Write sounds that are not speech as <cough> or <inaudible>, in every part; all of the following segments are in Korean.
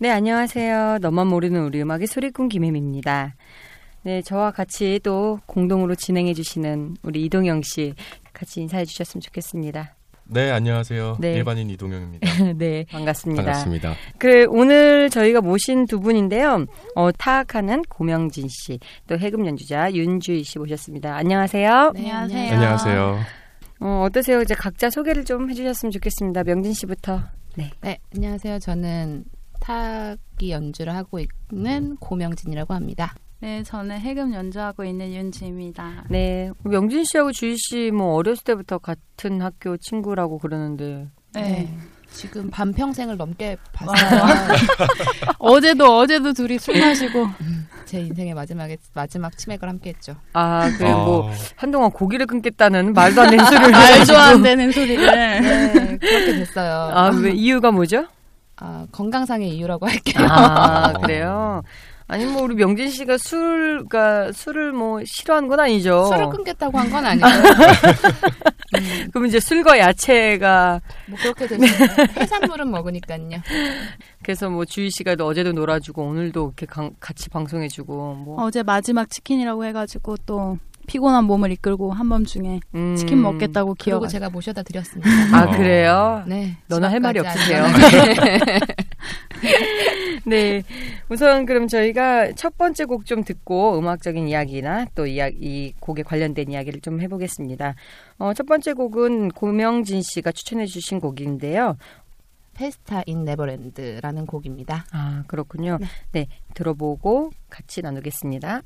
네, 안녕하세요. 너만 모르는 우리 음악의 소리꾼 김혜미입니다. 네, 저와 같이 또 공동으로 진행해 주시는 우리 이동영 씨 같이 인사해 주셨으면 좋겠습니다. 네, 안녕하세요. 네. 일반인 이동영입니다. <laughs> 네, 반갑습니다. 반갑습니다. 그 오늘 저희가 모신 두 분인데요. 어, 타악하는 고명진 씨, 또 해금 연주자 윤주희 씨 모셨습니다. 안녕하세요. 네, 안녕하세요. 안녕하세요. 어, 어떠세요? 이제 각자 소개를 좀 해주셨으면 좋겠습니다. 명진 씨부터. 네. 네, 안녕하세요. 저는 타악기 연주를 하고 있는 고명진이라고 합니다. 네, 저는 해금 연주하고 있는 윤지입니다. 네. 명진 씨하고 주희 씨 뭐 어렸을 때부터 같은 학교 친구라고 그러는데. 네. 지금 반 평생을 넘게 봤어요. <laughs> 어제도 어제도 둘이 술 마시고 제 인생의 마지막에 마지막 치맥을 함께 했죠. 아, 그 어, 뭐 한동안 고기를 끊겠다는 말도 안 되는 소리를 <laughs> 말도 안. 되는 소리를. 네, 그렇게 됐어요. 아, 왜 이유가 뭐죠? 아, 건강상의 이유라고 <laughs> 할게요. 아, 그래요. 아니 뭐 우리 명진 씨가 술, 그러니까 술을 뭐 싫어하는 건 아니죠. 술을 끊겠다고 한 건 아니고 <laughs> 그럼 이제 술과 야채가 뭐 그렇게 됐어요. <laughs> 해산물은 먹으니까요. 그래서 뭐 주희 씨가 또 어제도 놀아주고 오늘도 이렇게 강- 같이 방송해주고 뭐 어제 마지막 치킨이라고 해가지고 또 피곤한 몸을 이끌고 한 밤중에 음. 치킨 먹겠다고 그리고 기억. 제가 모셔다 드렸습니다. 아 어. 그래요? 네. 너는 할 말이 없으세요. 안전하게. <laughs> 네. 우선 그럼 저희가 첫 번째 곡 좀 듣고 음악적인 이야기나 또이이 곡에 관련된 이야기를 좀 해보겠습니다. 어, 첫 번째 곡은 고명진 씨가 추천해주신 곡인데요. 페스타 인 네버랜드라는 곡입니다. 아 그렇군요. 네. 네 들어보고 같이 나누겠습니다.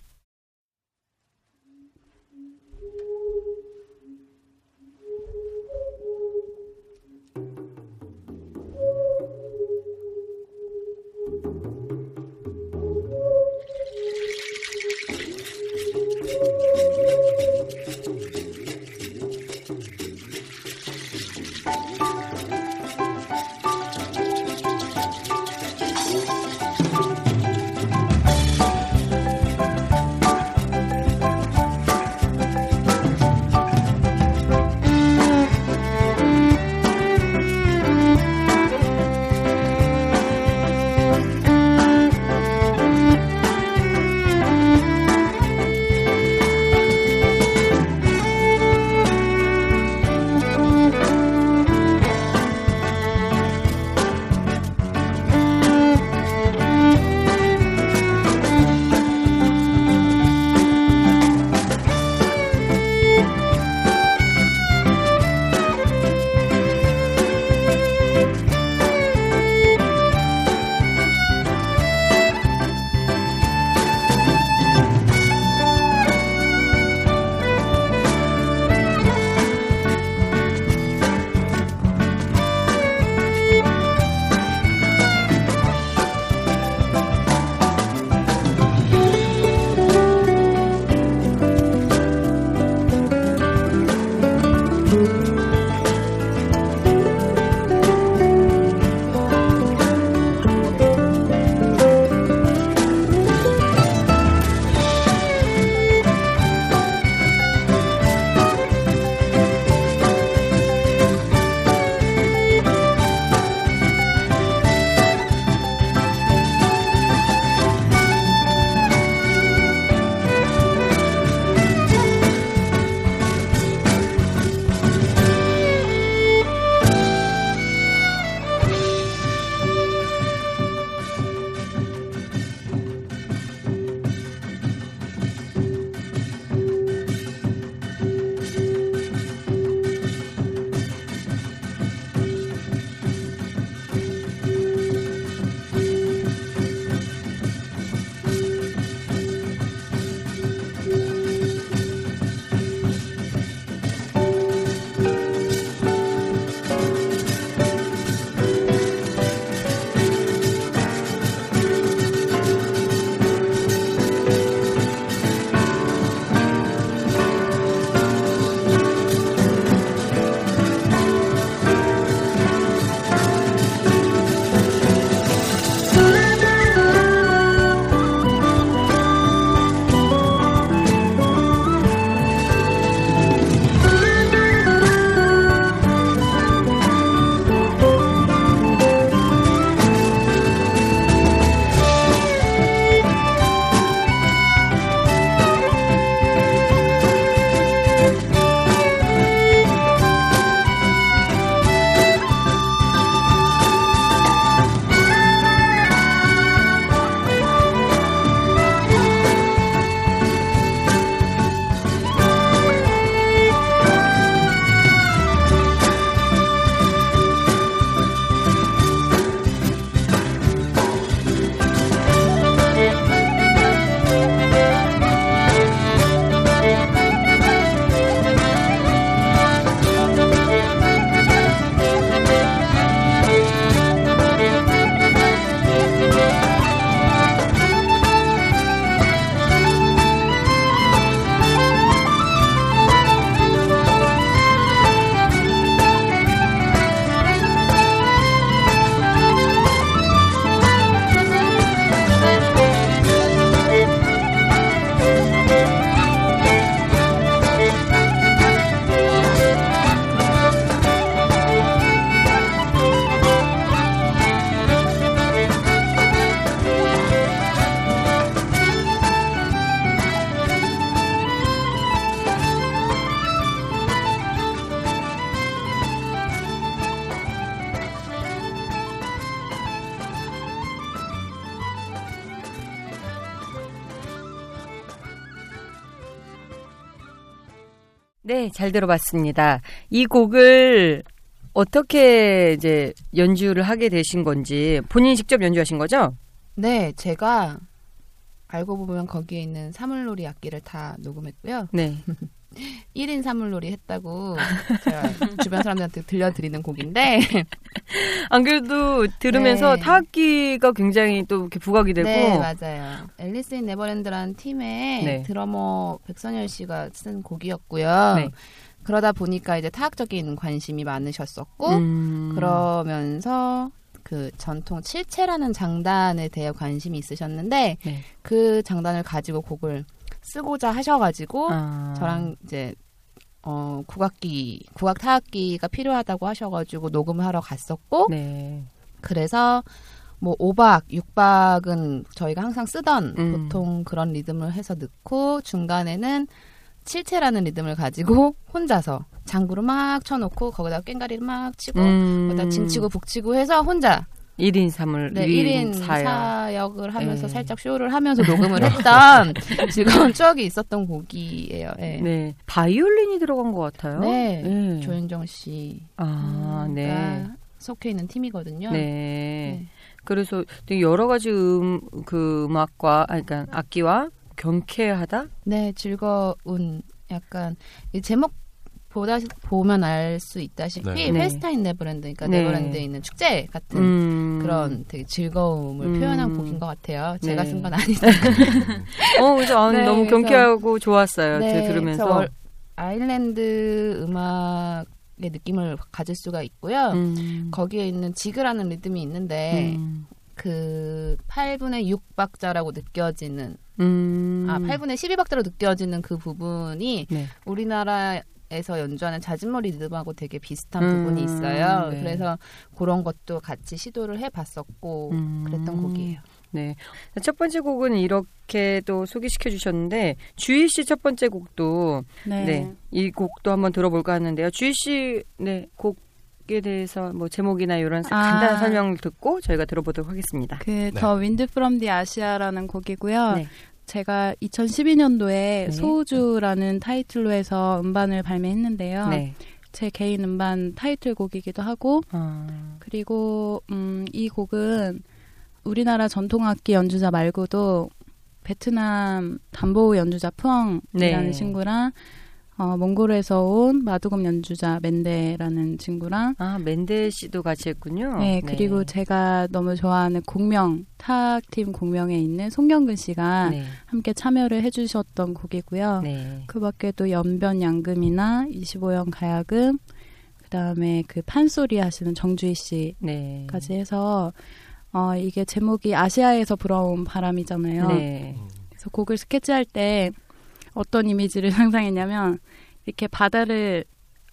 잘 들어봤습니다. 이 곡을 어떻게 이제 연주를 하게 되신 건지 본인이 직접 연주하신 거죠? 네, 제가 알고 보면 거기에 있는 사물놀이 악기를 다 녹음했고요. 네. <laughs> 1인 사물놀이 했다고 제가 주변 사람들한테 들려드리는 곡인데 안 그래도 들으면서 네. 타악기가 굉장히 또 이렇게 부각이 되고 네, 맞아요. 앨리스 인 네버랜드라는 팀의 네. 드러머 백선열 씨가 쓴 곡이었고요. 네. 그러다 보니까 이제 타악적인 관심이 많으셨었고 음. 그러면서 그 전통 칠체라는 장단에 대해 관심이 있으셨는데 네. 그 장단을 가지고 곡을 쓰고자 하셔가지고 아. 저랑 이제 어 국악기 국악 타악기가 필요하다고 하셔가지고 녹음을 하러 갔었고 네. 그래서 뭐 5박, 6박은 저희가 항상 쓰던 음. 보통 그런 리듬을 해서 넣고 중간에는 칠체라는 리듬을 가지고 <laughs> 혼자서 장구를 막 쳐놓고 거기다 꽹가리를 막 치고 음. 거기다 진치고 북치고 해서 혼자 1인 3을 네, 1인 사역을 하면서 네. 살짝 쇼를 하면서 녹음을 <laughs> 했던 즐거운 추억이 있었던 곡이에요. 네. 네. 바이올린이 들어간 것 같아요. 네. 네. 조윤정 씨가 아, 네. 속해 있는 팀이거든요. 네. 네. 그래서 되게 여러 가지 음, 그 음악과, 아니, 그러니까 악기와 경쾌하다? 네, 즐거운 약간 이 제목 보다 보면 알 수 있다시피 네. 네. 페스타인 네버랜드, 그러니까 네. 네버랜드에 있는 축제 같은 음. 그런 되게 즐거움을 음. 표현한 곡인 것 같아요. 제가 네. 쓴건 <laughs> 아니지만. 어, 그래서 아, 네, 너무 그래서- 경쾌하고 좋았어요. 들- 그래서 들으면서. 월- 아일랜드 음악 의 느낌을 가질 수가 있고요. 음. 거기에 있는 지그라는 리듬이 있는데 음. 그 8분의 6박자라고 느껴지는 음. 아 8분의 12박자로 느껴지는 그 부분이 네. 우리나라 에서 연주하는 자진머리 리듬하고 되게 비슷한 음, 부분이 있어요. 네. 그래서 그런 것도 같이 시도를 해봤었고 음. 그랬던 곡이에요. 네. 첫 번째 곡은 이렇게 또 소개시켜 주셨는데, 주희 씨 첫 번째 곡도, 네. 네. 이 곡도 한번 들어볼까 하는데요. 주희 씨, 네. 곡에 대해서 뭐 제목이나 이런 아. 간단한 설명을 듣고 저희가 들어보도록 하겠습니다. 그더 윈드 프롬 디 아시아라는 곡이고요. 네. 제가 2012년도에 네. 소우주라는 타이틀로 해서 음반을 발매했는데요. 네. 제 개인 음반 타이틀곡이기도 하고 아, 그리고 음, 이 곡은 우리나라 전통악기 연주자 말고도 베트남 담보우 연주자 푸엉이라는 네. 친구랑 어, 몽골에서 온 마두금 연주자 맨데라는 친구랑 아, 맨데 씨도 같이 했군요. 네, 그리고 제가 너무 좋아하는 공명 타악팀 공명에 있는 송경근 씨가 네. 함께 참여를 해주셨던 곡이고요. 네. 그 밖에도 연변 양금이나 25형 가야금, 그 다음에 그 판소리 하시는 정주희 네. 씨까지 해서, 어, 이게 제목이 아시아에서 불어온 바람이잖아요. 네. 그래서 곡을 스케치할 때 어떤 이미지를 <laughs> 상상했냐면, 이렇게 바다를,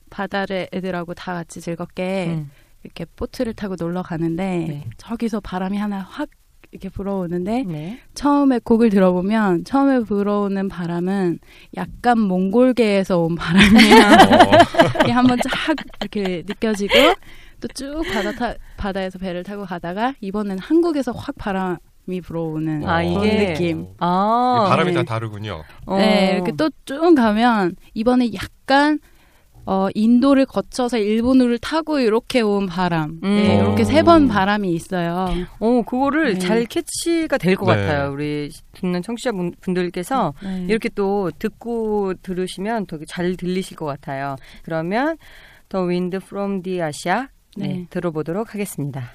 바다를 애들하고 다 같이 즐겁게 음. 이렇게 보트를 타고 놀러 가는데, 네. 저기서 바람이 하나 확 이렇게 불어오는데, 네. 처음에 곡을 들어보면 처음에 불어오는 바람은 약간 몽골계에서 온 바람이에요. 이게 한번 쫙 이렇게 느껴지고 또 쭉 바다 타, 바다에서 배를 타고 가다가 이번엔 한국에서 확 바람 이 불어오는 아, 그런 이게- 느낌. 아. 바람이 네. 다 다르군요. 어. 네, 이렇게 또 쭉 가면 이번에 약간 어, 인도를 거쳐서 일본을 타고 이렇게 온 바람. 네, 음. 이렇게 세 번 바람이 있어요. 어, 그거를 네. 잘 캐치가 될것 네. 같아요. 우리 듣는 청취자 분- 분들께서 네. 이렇게 또 듣고 들으시면 되게 잘 들리실 것 같아요. 그러면 The Wind from the Asia 네, 네. 들어보도록 하겠습니다.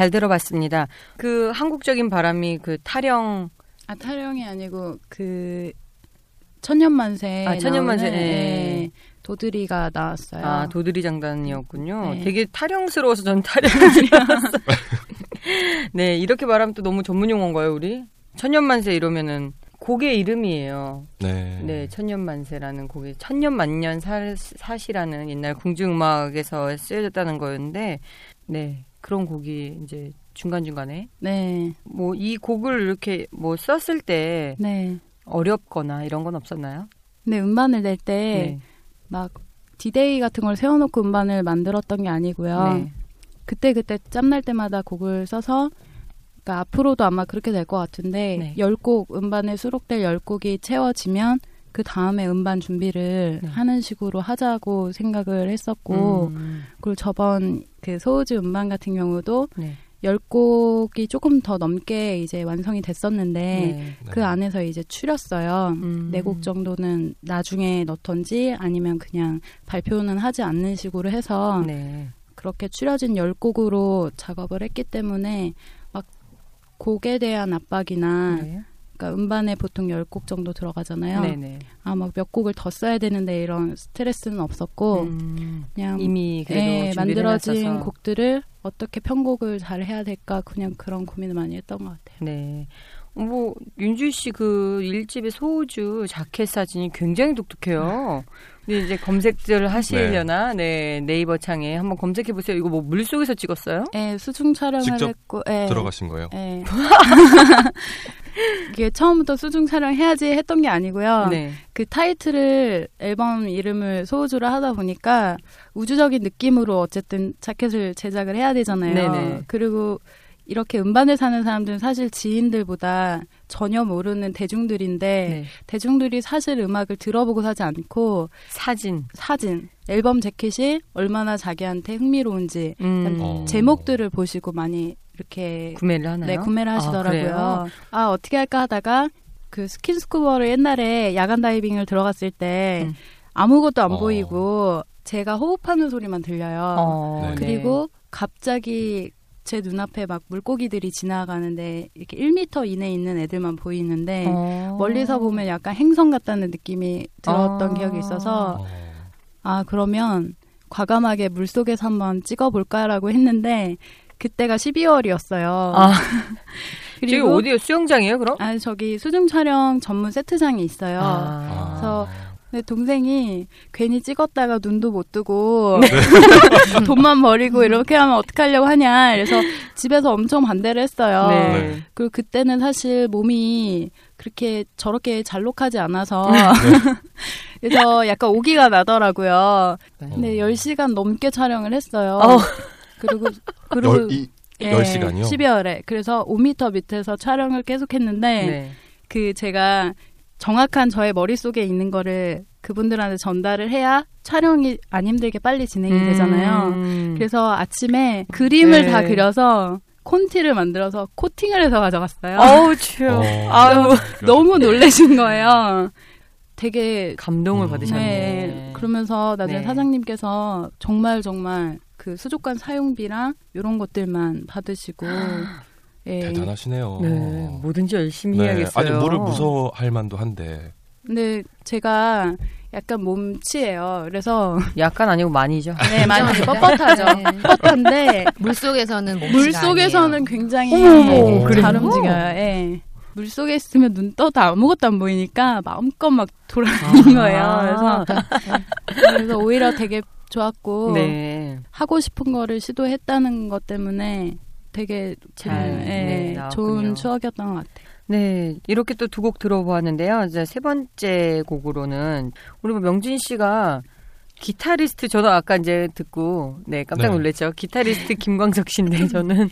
잘 들어봤습니다. 그 한국적인 바람이 그 타령 아 타령이 아니고 그 천년만세 아, 천년만세, 네. 예, 도드리가 나왔어요. 아, 도드리 장단이었군요. 네. 되게 타령스러워서 전 알았어요. <laughs> 네, 이렇게 말하면 또 너무 전문 용어인가요, 우리? 천년만세 이러면은 곡의 이름이에요. 네. 네, 천년만세라는 곡이 천년만년 사, 사시라는 옛날 궁중음악에서 쓰여졌다는 거였는데, 네, 그런 곡이 이제 중간중간에 네, 뭐 이 곡을 이렇게 뭐 썼을 때 네. 어렵거나 이런 건 없었나요? 근데 음반을 낼 때막 네. 디데이 같은 걸 세워놓고 음반을 만들었던 게 아니고요. 네. 그때 그때 짬날 때마다 곡을 써서 그러니까 앞으로도 아마 그렇게 될 것 같은데 네. 열 10곡 음반에 수록될 10곡이 채워지면 그 다음에 음반 준비를 네. 하는 식으로 하자고 생각을 했었고 음, 그리고 저번 그 소우즈 음반 같은 경우도 네. 10곡이 조금 더 넘게 이제 완성이 됐었는데 네. 그 안에서 이제 추렸어요. 음. 네곡 정도는 나중에 넣던지 아니면 그냥 발표는 하지 않는 식으로 해서 네. 그렇게 추려진 10곡으로 작업을 했기 때문에 막 곡에 대한 압박이나 네. 그러니까 음반에 보통 10곡 정도 들어가잖아요. 네네. 아 막 몇 곡을 더 써야 되는데 이런 스트레스는 없었고 음, 그냥 이미 그래도 예, 만들어진 해놨어서. 곡들을 어떻게 편곡을 잘 해야 될까 그냥 그런 고민을 많이 했던 것 같아요. 네. 뭐 윤주 씨그 일집의 소우주 자켓 사진이 굉장히 독특해요. 근데 이제 검색들 하시려나 네. 네 이버 창에 한번 검색해 보세요. 이거 뭐 물 속에서 찍었어요? 예, 수중 촬영을 직접 했고 예. 들어가신 거예요? 예. <laughs> 이게 처음부터 수중 촬영 해야지 했던 게 아니고요. 네. 그 타이틀을 앨범 이름을 소우주로 하다 보니까 우주적인 느낌으로 어쨌든 자켓을 제작을 해야 되잖아요. 네네. 그리고 이렇게 음반을 사는 사람들은 사실 지인들보다 전혀 모르는 대중들인데 네. 대중들이 사실 음악을 들어보고 사지 않고 사진. 사진, 앨범 재킷이 얼마나 자기한테 흥미로운지 음, 어. 제목들을 보시고 많이 이렇게 구매를 하나요? 네, 구매를 아, 하시더라고요. 그래요? 아, 어떻게 할까 하다가 그 스킨스쿠버를 옛날에 야간 다이빙을 들어갔을 때 음. 아무것도 안 어. 보이고 제가 호흡하는 소리만 들려요. 어, 네. 그리고 갑자기 제 눈앞에 막 물고기들이 지나가는데 이렇게 1m 이내에 있는 애들만 보이는데 어. 멀리서 보면 약간 행성 같다는 느낌이 들었던 아. 기억이 있어서 어. 아 그러면 과감하게 물 속에서 한번 찍어볼까라고 했는데 그때가 12월이었어요. 아, <laughs> 저기 그리고 어디요? 수영장이에요, 그럼? 아 저기 수중 촬영 전문 세트장이 있어요. 아. 그래서 근데 동생이 괜히 찍었다가 눈도 못 뜨고 네. <laughs> 돈만 버리고 이렇게 하면 어떡하려고 하냐. 그래서 집에서 엄청 반대를 했어요. 네. 그리고 그때는 사실 몸이 그렇게 저렇게 잘록하지 않아서 <laughs> 그래서 약간 오기가 나더라고요. 근데 10시간 넘게 촬영을 했어요. 어. 그리고 <laughs> 그리고 열, 이, 예, 10시간이요? 12월에. 그래서 5m 밑에서 촬영을 계속했는데 네. 그 제가 정확한 저의 머릿속에 있는 거를 그분들한테 전달을 해야 촬영이 안 힘들게 빨리 진행이 되잖아요. 음. 그래서 아침에 그림을 네. 다 그려서 콘티를 만들어서 코팅을 해서 가져갔어요. 어우, <laughs> 추워. 어. 아유, 너무 놀라신 거예요. 되게 감동을 음. 받으셨네. 네. 그러면서 나중에 네. 사장님께서 정말 정말 그 수족관 사용비랑 이런 것들만 받으시고 예. 대단하시네요. 네, 뭐든지 열심히 네, 해야겠어요. 아직 물을 무서워할 만도 한데. 근데 제가 약간 몸치예요. 그래서 약간 아니고 많이죠. 네 <laughs> 많이 네. 뻣뻣하죠. 뻣뻣한데 물 속에서는 물 속에서는. 굉장히 어머, 잘 그래요? 움직여요. 예. 물 속에 있으면 눈 떠도 아무것도 안 보이니까 마음껏 막 돌아다니는 거예요. 그래서 그래서 오히려 되게 좋았고 네. 하고 싶은 거를 시도했다는 것 때문에 되게 잘, 네, 나왔군요. 좋은 추억이었던 것 같아요. 네, 이렇게 또 두 곡 들어보았는데요. 이제 세 번째 곡으로는 우리 뭐 명진 씨가 기타리스트 저도 아까 이제 듣고 네 깜짝 네. 놀랐죠. 기타리스트 김광석 씨인데 <laughs> 저는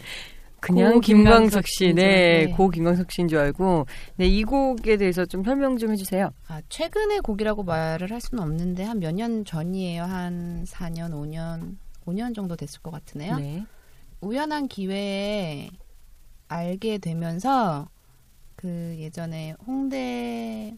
그냥 고 김광석 씨, 네, 알았네. 고 김광석 씨인 줄 알고 네 이 곡에 대해서 좀 설명 좀 해주세요. 아, 최근의 곡이라고 말을 할 수는 없는데 한 몇 년 전이에요. 한 4년, 5년, 5년 정도 됐을 것 같으네요. 네, 우연한 기회에 알게 되면서 그 예전에 홍대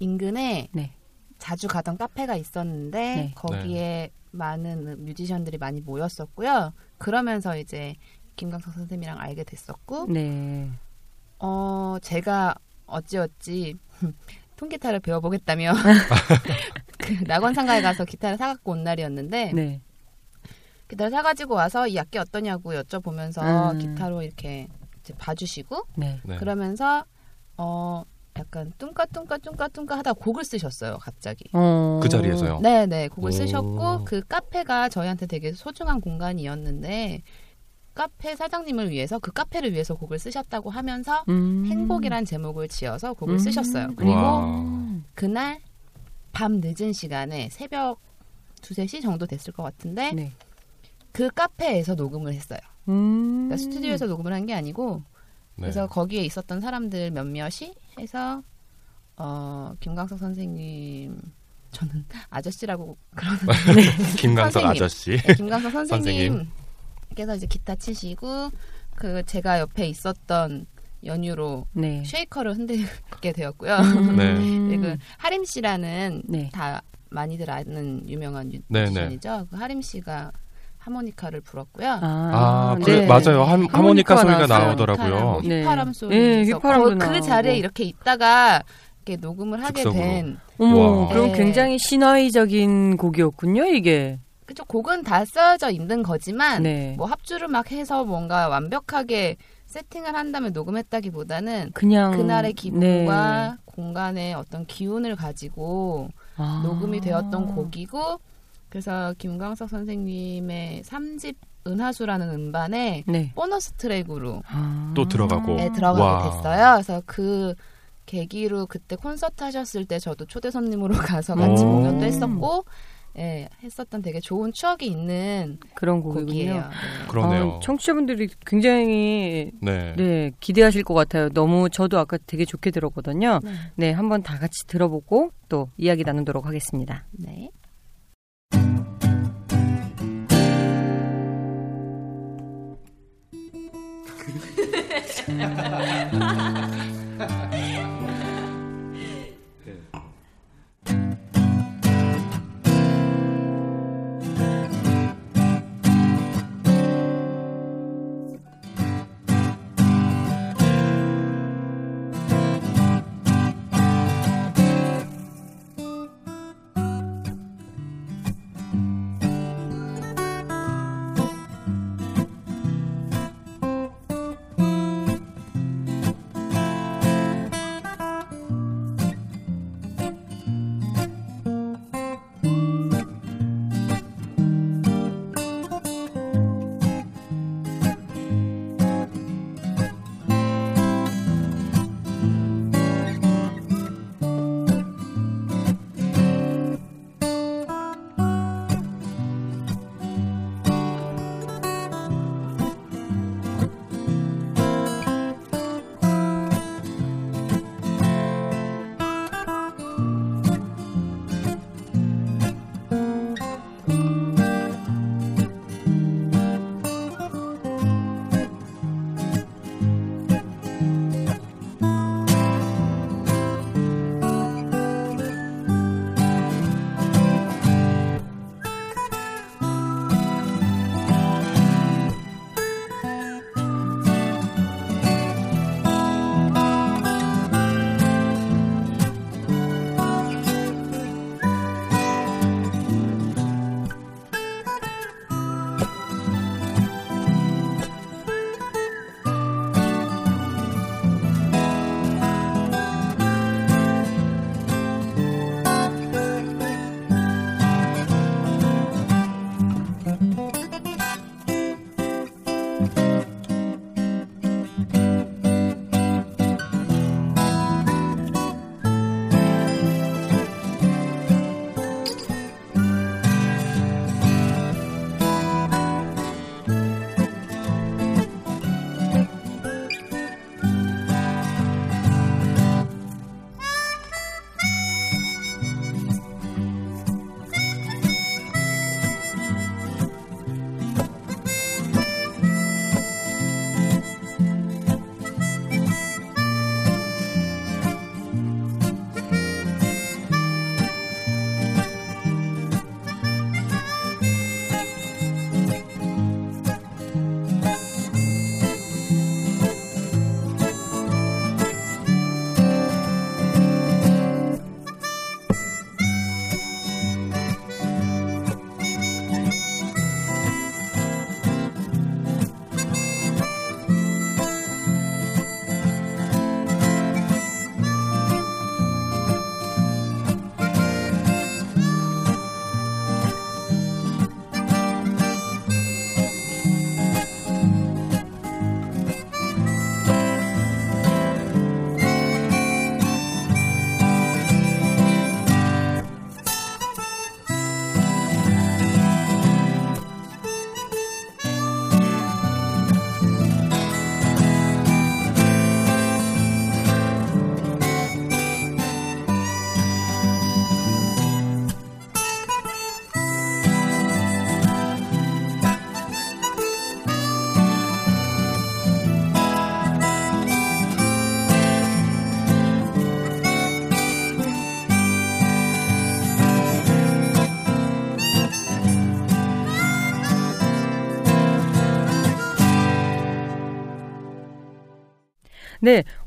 인근에 네. 자주 가던 카페가 있었는데 네. 거기에 많은 뮤지션들이 많이 모였었고요. 그러면서 이제 김강석 선생님이랑 알게 됐었고 네. 어 제가 어찌어찌 <laughs> 통기타를 배워보겠다며 <laughs> 그 낙원 상가에 가서 기타를 사갖고 온 날이었는데 네. 기타를 사가지고 와서 이 악기 어떠냐고 여쭤보면서 음. 기타로 이렇게 이제 봐주시고 네. 네. 그러면서 어 약간 뚱까뚱까 뚱까뚱까 하다 곡을 쓰셨어요 갑자기. 어. 그 자리에서요. 네네 곡을 오. 쓰셨고 그 카페가 저희한테 되게 소중한 공간이었는데 카페 사장님을 위해서 그 카페를 위해서 곡을 쓰셨다고 하면서 음. 행복이란 제목을 지어서 곡을 음. 쓰셨어요. 그리고 와. 그날 밤 늦은 시간에 새벽 두세 시 정도 됐을 것 같은데 네. 그 카페에서 녹음을 했어요. 음. 그러니까 스튜디오에서 녹음을 한 게 아니고 네. 그래서 거기에 있었던 사람들 몇몇이 해서 어 김광석 선생님 저는 <laughs> 아저씨라고 그러는데 <laughs> 선생님. 아저씨. 네, 김광석 선생님. 선생님 께서 이제 기타 치시고 그 제가 옆에 있었던 연유로 네. 쉐이커를 흔들게 되었고요. <laughs> 네. 그리고 하림 씨라는 네. 다 많이들 아는 유명한 뮤- 네, 네. 뮤지션이죠. 그 하림 씨가 하모니카를 불었고요. 아, 아, 그 네. 맞아요. 한, 하모니카 하모니카가 소리가 나왔어요. 나오더라고요. 뭐 네. 휘파람 소리 네, 휘파람도 그 나오고. 자리에 이렇게 있다가 이렇게 녹음을 하게 즉석으로. 된 어머, 와. 그럼 네. 굉장히 신화의적인 곡이었군요, 이게. 그쵸 곡은 다 써져 있는 거지만 네. 뭐 합주를 막 해서 뭔가 완벽하게 세팅을 한 다음에 녹음했다기보다는 그냥 그날의 기분과 네. 공간의 어떤 기운을 가지고 아. 녹음이 되었던 곡이고 그래서 김광석 선생님의 3집 은하수라는 음반에 네. 보너스 트랙으로 아. 또 들어가고. 에 들어가게 와. 됐어요. 그래서 그 계기로 그때 콘서트 하셨을 때 저도 초대 손님으로 <laughs> 가서 같이 오. 공연도 했었고 예, 했었던 되게 좋은 추억이 있는 그런 곡이에요. 네. 그러네요. 아, 청취자분들이 굉장히 네. 네. 기대하실 것 같아요. 너무 저도 아까 되게 좋게 들었거든요. 네, 네 한번 다 같이 들어보고 또 이야기 나누도록 하겠습니다. 네. <laughs>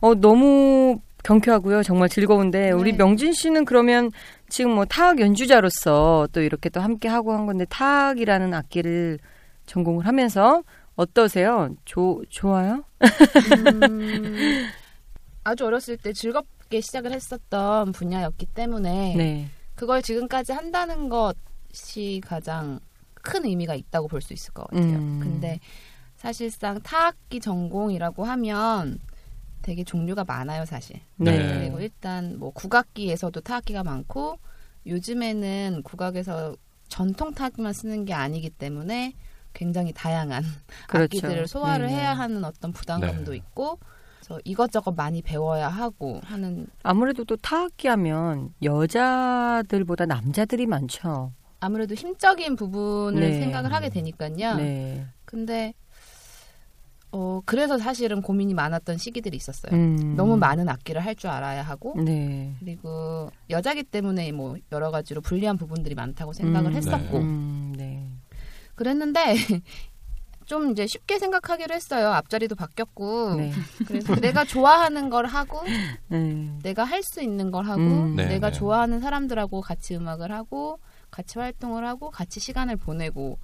어, 너무 경쾌하고요. 정말 즐거운데 우리 네. 명진 씨는 그러면 지금 뭐 타악 연주자로서 또 이렇게 또 함께 하고 한 건데 타악이라는 악기를 전공을 하면서 어떠세요? 조, 좋아요? 음, 아주 어렸을 때 즐겁게 시작을 했었던 분야였기 때문에 네. 그걸 지금까지 한다는 것이 가장 큰 의미가 있다고 볼 수 있을 것 같아요. 음. 근데 사실상 타악기 전공이라고 하면 되게 종류가 많아요, 사실. 네. 그리고 일단 뭐 국악기에서도 타악기가 많고 요즘에는 국악에서 전통 타악기만 쓰는 게 아니기 때문에 굉장히 다양한 <laughs> 그렇죠. 악기들을 소화를 네네. 해야 하는 어떤 부담감도 네. 있고 그래서 이것저것 많이 배워야 하고 하는 아무래도 또 타악기 하면 여자들보다 남자들이 많죠. 아무래도 힘적인 부분을 네. 생각을 하게 되니까요. 네. 근데 어 그래서 사실은 고민이 많았던 시기들이 있었어요. 음. 너무 많은 악기를 할 줄 알아야 하고 네. 그리고 여자기 때문에 뭐 여러 가지로 불리한 부분들이 많다고 생각을 음. 했었고 음, 네. 그랬는데 <laughs> 좀 이제 쉽게 생각하기로 했어요. 앞자리도 바뀌었고 네. 그래서 내가 좋아하는 걸 하고 네. 내가 할 수 있는 걸 하고 음. 네, 내가 네. 좋아하는 사람들하고 같이 음악을 하고 같이 활동을 하고 같이 시간을 보내고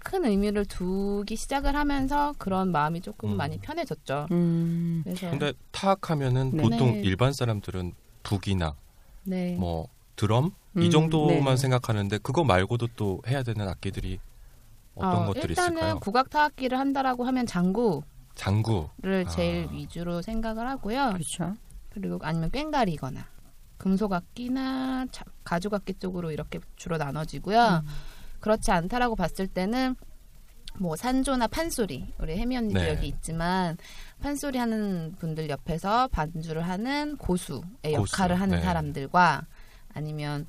큰 의미를 두기 시작을 하면서 그런 마음이 조금 음. 많이 편해졌죠. 음. 그래서 근데 타악하면은 네. 보통 네. 일반 사람들은 북이나 네. 뭐 드럼 음, 이 정도만 네. 생각하는데 그거 말고도 또 해야 되는 악기들이 어떤 어, 것들이 일단은 있을까요? 국악 타악기를 한다라고 하면 장구를 장구. 제일 아. 위주로 생각을 하고요. 그렇죠. 그리고 아니면 꽹가리거나 금속악기나 자- 가죽악기 쪽으로 이렇게 주로 나눠지고요. 음. 그렇지 않다라고 봤을 때는 뭐 산조나 판소리 우리 혜미 언니도 네. 여기 있지만 판소리 하는 분들 옆에서 반주를 하는 고수의 고수, 역할을 하는 네. 사람들과 아니면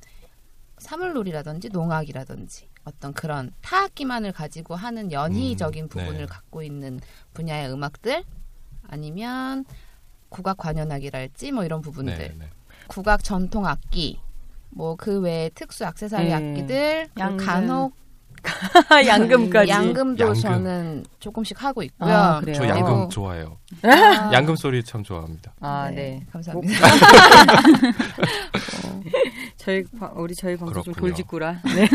사물놀이라든지 농악이라든지 어떤 그런 타악기만을 가지고 하는 연희적인 음, 부분을 네. 갖고 있는 분야의 음악들 아니면 국악 관현악이랄지 뭐 이런 부분들 네, 네. 국악 전통 악기 뭐 그 외에 특수 액세서리 네. 악기들 그 양금. 간혹 <laughs> 양금까지. 양금도 양금. 저는 조금씩 하고 있고요. 아, 그래요? 저 그리고- 양금 좋아해요. 아, 양금 소리 참 좋아합니다. 아, 네. 감사합니다. <laughs> 저희 방- 우리 저희 방송 좀. 돌직구라. <laughs> 네.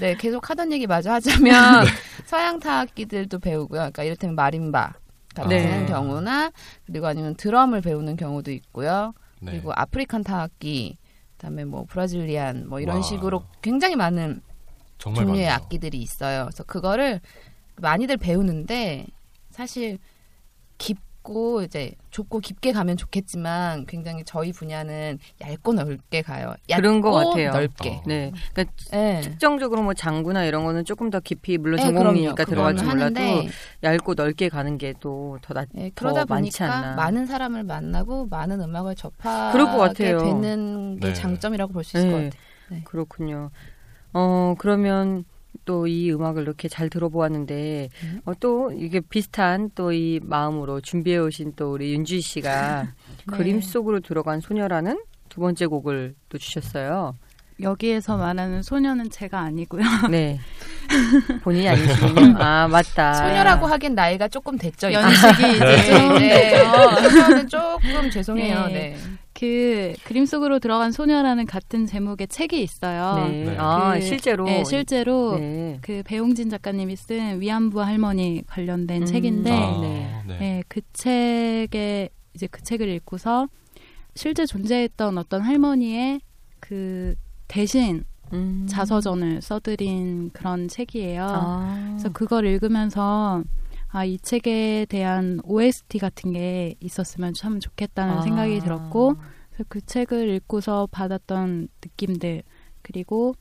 네, 계속 하던 얘기 마저 하자면 서양 타악기들도 배우고요. 그러니까 이를테면 마림바 같은 네. 경우나 그리고 아니면 드럼을 배우는 경우도 있고요. 네. 그리고 African 타악기, 그다음에 뭐 Brazilian 뭐 이런 와. 식으로 굉장히 많은 종류의 많네요. 악기들이 있어요. 그래서 그거를 많이들 배우는데 사실 깊고 이제 좁고 깊게 가면 좋겠지만 굉장히 저희 분야는 얇고 넓게 가요. 얇고 그런 것 같아요. 넓게. 어. 네. 그러니까 네. 특정적으로 뭐 장구나 이런 거는 조금 더 깊이 물론 네, 전공이니까. 들어갈지 몰라도 하는데, 얇고 넓게 가는 게 또 더 낫. 네, 그러다 더 많지 보니까 않나. 많은 사람을 만나고 많은 음악을 접하게 그럴 것 같아요. 되는 게 네. 장점이라고 볼 수 있을 것 네. 같아요. 네. 그렇군요. 어 그러면 또 이 음악을 이렇게 잘 들어보았는데 음. 어, 또 이게 비슷한 또 이 마음으로 준비해 오신 또 우리 윤주희 씨가 <laughs> 네. 그림 속으로 들어간 소녀라는 두 번째 곡을 또 주셨어요. 여기에서 말하는 소녀는 제가 아니고요. <laughs> 네. 본인이 아니시군요. <laughs> 아 맞다. 소녀라고 하기엔 나이가 조금 됐죠. 연식이 이제 네, 좀 네. 됐죠. 소녀는 조금 죄송해요. 네. 네. 그 그림 속으로 들어간 소녀라는 같은 제목의 책이 있어요. 네. 네. 아 그, 실제로. 네, 실제로 네. 그 배용진 작가님이 쓴 위안부 할머니 관련된 음. 책인데 아, 네. 네. 네, 그 책에 이제 그 책을 읽고서 실제 존재했던 어떤 할머니의 그 대신 음. 자서전을 써드린 그런 책이에요. 아. 그래서 그걸 읽으면서 아, 이 책에 대한 OST 같은 게 있었으면 참 좋겠다는 아. 생각이 들었고, 그래서 그 책을 읽고서 받았던 느낌들, 그리고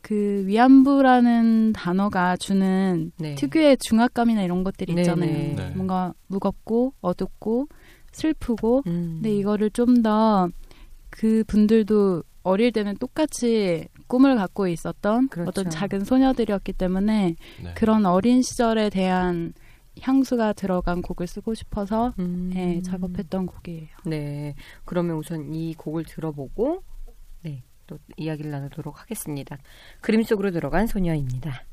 그 위안부라는 단어가 주는 네. 특유의 중압감이나 이런 것들이 네, 있잖아요. 네. 네. 뭔가 무겁고 어둡고 슬프고, 음. 근데 이거를 좀 더 그 분들도 어릴 때는 똑같이 꿈을 갖고 있었던 그렇죠. 어떤 작은 소녀들이었기 때문에 네. 그런 어린 시절에 대한 향수가 들어간 곡을 쓰고 싶어서 음. 네, 작업했던 곡이에요. 네. 그러면 우선 이 곡을 들어보고 네. 또 이야기를 나누도록 하겠습니다. 그림 속으로 들어간 소녀입니다.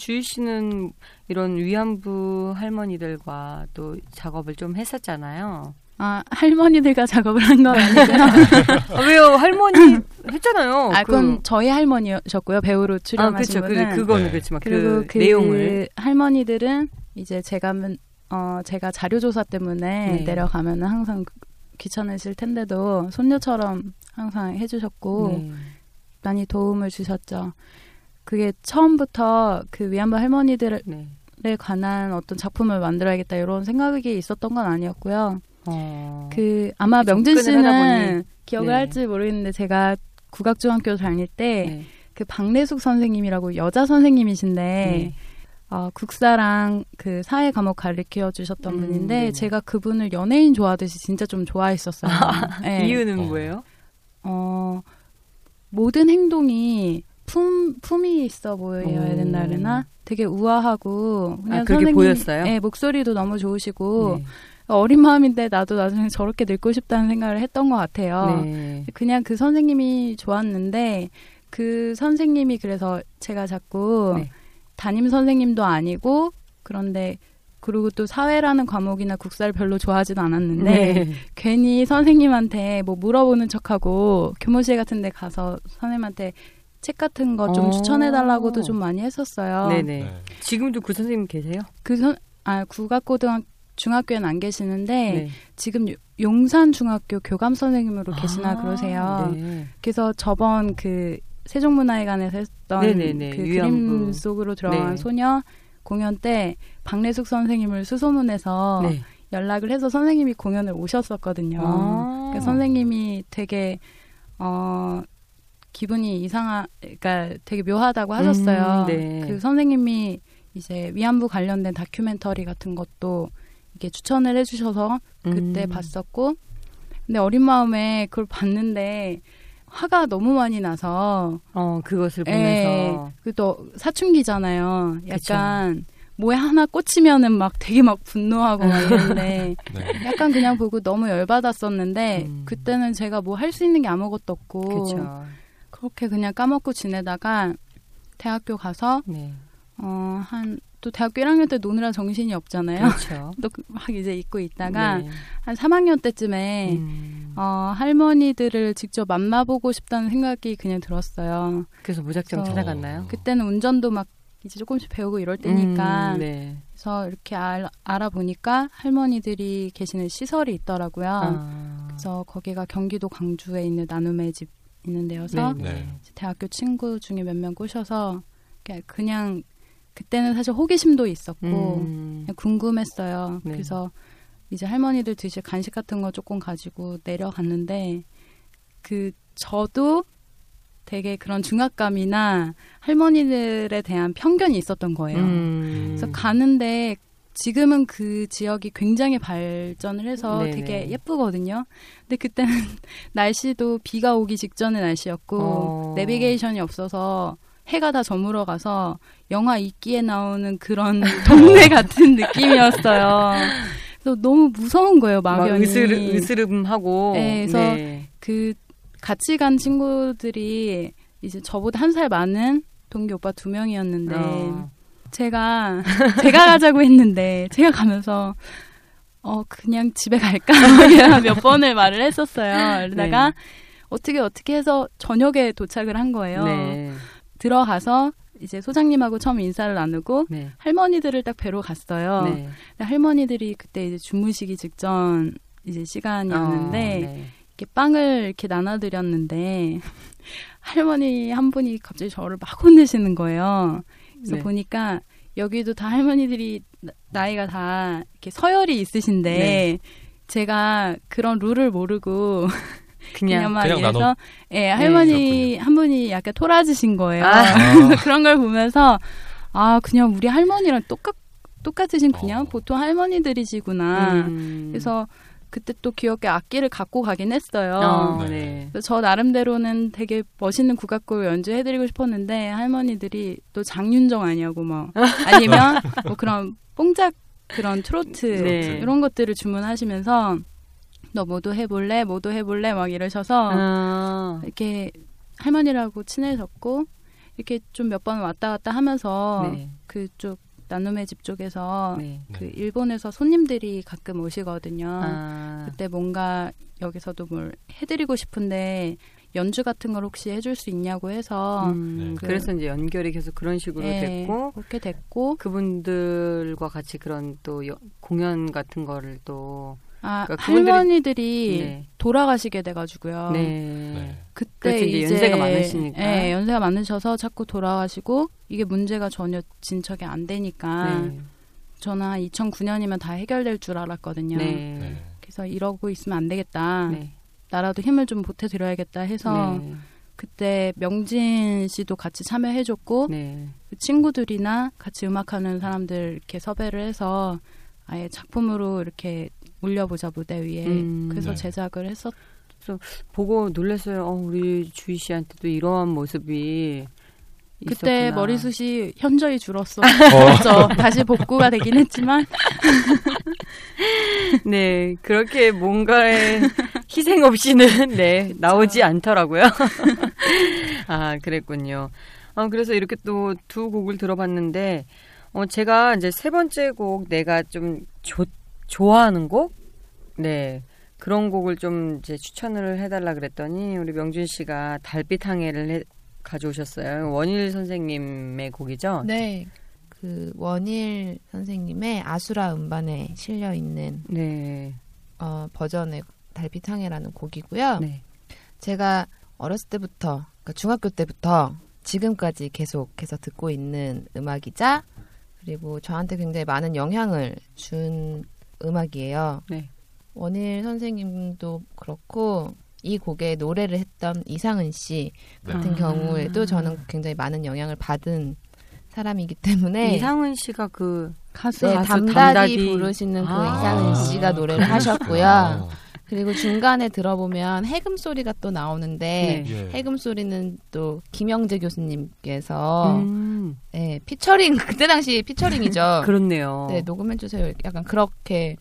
주희 씨는 이런 위안부 할머니들과 또 작업을 좀 했었잖아요. 아 할머니들과 작업을 한 건 아니고요. <laughs> 아, 왜요? 할머니 했잖아요. 아 그- 그건 저희 할머니셨고요. 배우로 아, 출연하신 그렇죠. 분은. 그, 그거는 네. 그렇지만 그리고 그, 그 내용을 할머니들은 이제 제가 면- 어 제가 자료 조사 때문에 네. 내려가면은 항상 귀찮으실 텐데도 손녀처럼 항상 해주셨고 네. 많이 도움을 주셨죠. 그게 처음부터 그 위안부 할머니들에 네. 관한 어떤 작품을 만들어야겠다 이런 생각이 있었던 건 아니었고요. 어. 그 아마 명진 씨는 보니. 기억을 네. 할지 모르겠는데 제가 국악중학교 다닐 때 네. 그 박래숙 선생님이라고 여자 선생님이신데 네. 어, 국사랑 그 사회 과목 가르쳐 주셨던 음, 분인데 네네. 제가 그분을 연예인 좋아하듯이 진짜 좀 좋아했었어요. <laughs> 네. 이유는 어. 뭐예요? 어, 모든 행동이 품 품이 있어 보여야 오. 된다 그러나 되게 우아하고 그냥 아, 선생님, 보였어요? 네, 목소리도 너무 좋으시고 네. 어린 마음인데 나도 나중에 저렇게 늙고 싶다는 생각을 했던 것 같아요. 네. 그냥 그 선생님이 좋았는데 그 선생님이 그래서 제가 자꾸 네. 담임 선생님도 아니고 그런데 그리고 또 사회라는 과목이나 국사를 별로 좋아하지도 않았는데 네. 괜히 선생님한테 뭐 물어보는 척하고 교무실 같은 데 가서 선생님한테 책 같은 거좀 어. 추천해 달라고도 좀 많이 했었어요. 네네. 네. 지금도 그 선생님 계세요? 그 선, 아, 국악고등학 중학교에는 안 계시는데 네. 지금 요- 용산 중학교 교감 선생님으로 계시나 아, 그러세요. 네. 그래서 저번 그 세종문화회관에서 했던 네네네, 그 위안부. 그림 속으로 들어간 네. 소녀 공연 때 박래숙 선생님을 수소문해서 네. 연락을 해서 선생님이 공연을 오셨었거든요. 아. 그러니까 선생님이 되게 어 기분이 이상하, 그러니까 되게 묘하다고 하셨어요. 음, 네. 그 선생님이 이제 위안부 관련된 다큐멘터리 같은 것도 이게 추천을 해주셔서 그때 음. 봤었고, 근데 어린 마음에 그걸 봤는데 화가 너무 많이 나서, 어, 그것을 예, 보면서. 그또 사춘기잖아요. 약간 뭐에 하나 꽂히면은 막 되게 막 분노하고 막 이랬는데 <laughs> 네. 약간 그냥 보고 너무 열받았었는데 음. 그때는 제가 뭐 할 수 있는 게 아무것도 없고 그렇죠. 그렇게 그냥 까먹고 지내다가 대학교 가서 네. 어 한 또 대학교 1학년 때 노느라 정신이 없잖아요. 그렇죠. <laughs> 또막 이제 잊고 있다가 네. 한 3학년 때쯤에 음. 어 할머니들을 직접 만나보고 싶다는 생각이 그냥 들었어요. 그래서 무작정 어. 찾아갔나요? 그때는 운전도 막 이제 조금씩 배우고 이럴 때니까 음, 네. 그래서 이렇게 알, 알아보니까 할머니들이 계시는 시설이 있더라고요. 아. 그래서 거기가 경기도 광주에 있는 나눔의 집 있는 데여서 네. 네. 대학교 친구 중에 몇 명 꼬셔서 그냥, 그냥 그때는 사실 호기심도 있었고 음. 그냥 궁금했어요. 네. 그래서 이제 할머니들 드실 간식 같은 거 조금 가지고 내려갔는데 그 저도 되게 그런 중압감이나 할머니들에 대한 편견이 있었던 거예요. 음. 그래서 가는데 지금은 그 지역이 굉장히 발전을 해서 네네. 되게 예쁘거든요. 근데 그때는 <laughs> 날씨도 비가 오기 직전의 날씨였고 어. 내비게이션이 없어서 해가 다 저물어 가서 영화 이끼에 나오는 그런 <laughs> 동네 같은 느낌이었어요. 그래서 너무 무서운 거예요, 막 막연히. 으스르, 으스름하고. 네, 그래서 그 같이 간 친구들이 이제 저보다 한 살 많은 동기 오빠 두 명이었는데 어. 제가 제가 가자고 했는데 제가 가면서 어 그냥 집에 갈까 <laughs> 몇 번을 말을 했었어요. 그러다가 네. 어떻게 어떻게 해서 저녁에 도착을 한 거예요. 네. 들어가서 이제 소장님하고 처음 인사를 나누고 네. 할머니들을 딱 뵈러 갔어요. 네. 할머니들이 그때 이제 주무시기 직전 이제 시간이었는데 어, 네. 이렇게 빵을 이렇게 나눠드렸는데 <laughs> 할머니 한 분이 갑자기 저를 막 혼내시는 거예요. 그래서 네. 보니까 여기도 다 할머니들이 나- 나이가 다 이렇게 서열이 있으신데 네. 제가 그런 룰을 모르고 <laughs> 그냥, 그냥, 이래서 나눠- 예 할머니 한 분이 약간 토라지신 거예요. 아. <laughs> 그런 걸 보면서 아 그냥 우리 할머니랑 똑같 똑같으신 그냥 어. 보통 할머니들이시구나. 음. 그래서 그때 또 귀엽게 악기를 갖고 가긴 했어요. 어, 네. 네. 저 나름대로는 되게 멋있는 국악곡을 연주해드리고 싶었는데 할머니들이 또 장윤정 아니냐고 막 <laughs> 아니면 <laughs> 뭐 그런 뽕짝 그런 트로트 네. 이런 것들을 주문하시면서 너 뭐도 해볼래 뭐도 해볼래 막 이러셔서 아. 이렇게 할머니라고 친해졌고 이렇게 좀 몇 번 왔다 갔다 하면서 네. 그쪽 나눔의 집 쪽에서 네. 그 일본에서 손님들이 가끔 오시거든요. 아, 그때 뭔가 여기서도 뭘 해드리고 싶은데 연주 같은 걸 혹시 해줄 수 있냐고 해서 음, 그- 그래서 이제 연결이 계속 그런 식으로 예, 됐고 그렇게 됐고 그분들과 같이 그런 또 여- 공연 같은 거를 또 아 그러니까 그분들이- 할머니들이 네. 돌아가시게 돼가지고요. 네. 네. 그때 그렇죠, 이제 연세가 많으시니까. 예, 연세가 많으셔서 자꾸 돌아가시고 이게 문제가 전혀 진척이 안 되니까 네. 저는 한 2009년이면 다 해결될 줄 알았거든요. 네. 네. 그래서 이러고 있으면 안 되겠다. 네. 나라도 힘을 좀 보태드려야겠다 해서 네. 그때 명진 씨도 같이 참여해줬고 네. 그 친구들이나 같이 음악하는 사람들 이렇게 섭외를 해서 아예 작품으로 이렇게 올려보자 무대 위에 음. 그래서 네. 제작을 했었. 보고 놀랐어요. 어, 우리 주희 씨한테도 이러한 모습이 그때 있었구나. 머리숱이 현저히 줄었어. <laughs> 어. 그렇죠. 다시 복구가 되긴 했지만 <laughs> 네, 그렇게 뭔가의 희생 없이는 네 나오지 않더라고요. <laughs> 아, 그랬군요. 아, 그래서 이렇게 또 두 곡을 들어봤는데, 어, 제가 이제 세 번째 곡 내가 좀 조, 좋아하는 곡, 네 그런 곡을 좀 이제 추천을 해달라 그랬더니 우리 명준 씨가 달빛 항해를 해, 가져오셨어요. 원일 선생님의 곡이죠. 네. 그 원일 선생님의 아수라 음반에 실려 있는 네, 어, 버전의 달빛 항해라는 곡이고요. 네, 제가 어렸을 때부터, 그러니까 중학교 때부터 지금까지 계속해서 듣고 있는 음악이자 그리고 저한테 굉장히 많은 영향을 준 음악이에요. 네. 원일 선생님도 그렇고 이 곡에 노래를 했던 이상은 씨 네. 같은 아. 경우에도 저는 굉장히 많은 영향을 받은 사람이기 때문에 이상은 씨가 그 가수 네, 가수 담다디, 담다디. 부르시는 그 아. 이상은 씨가 노래를 하셨고요. 아, 그리고 중간에 들어보면 해금 소리가 또 나오는데 네. 예. 해금 소리는 또 김영재 교수님께서 음, 네, 피처링 <laughs> 그때 당시 피처링이죠. <laughs> 그렇네요. 네, 녹음해 주세요. 약간 그렇게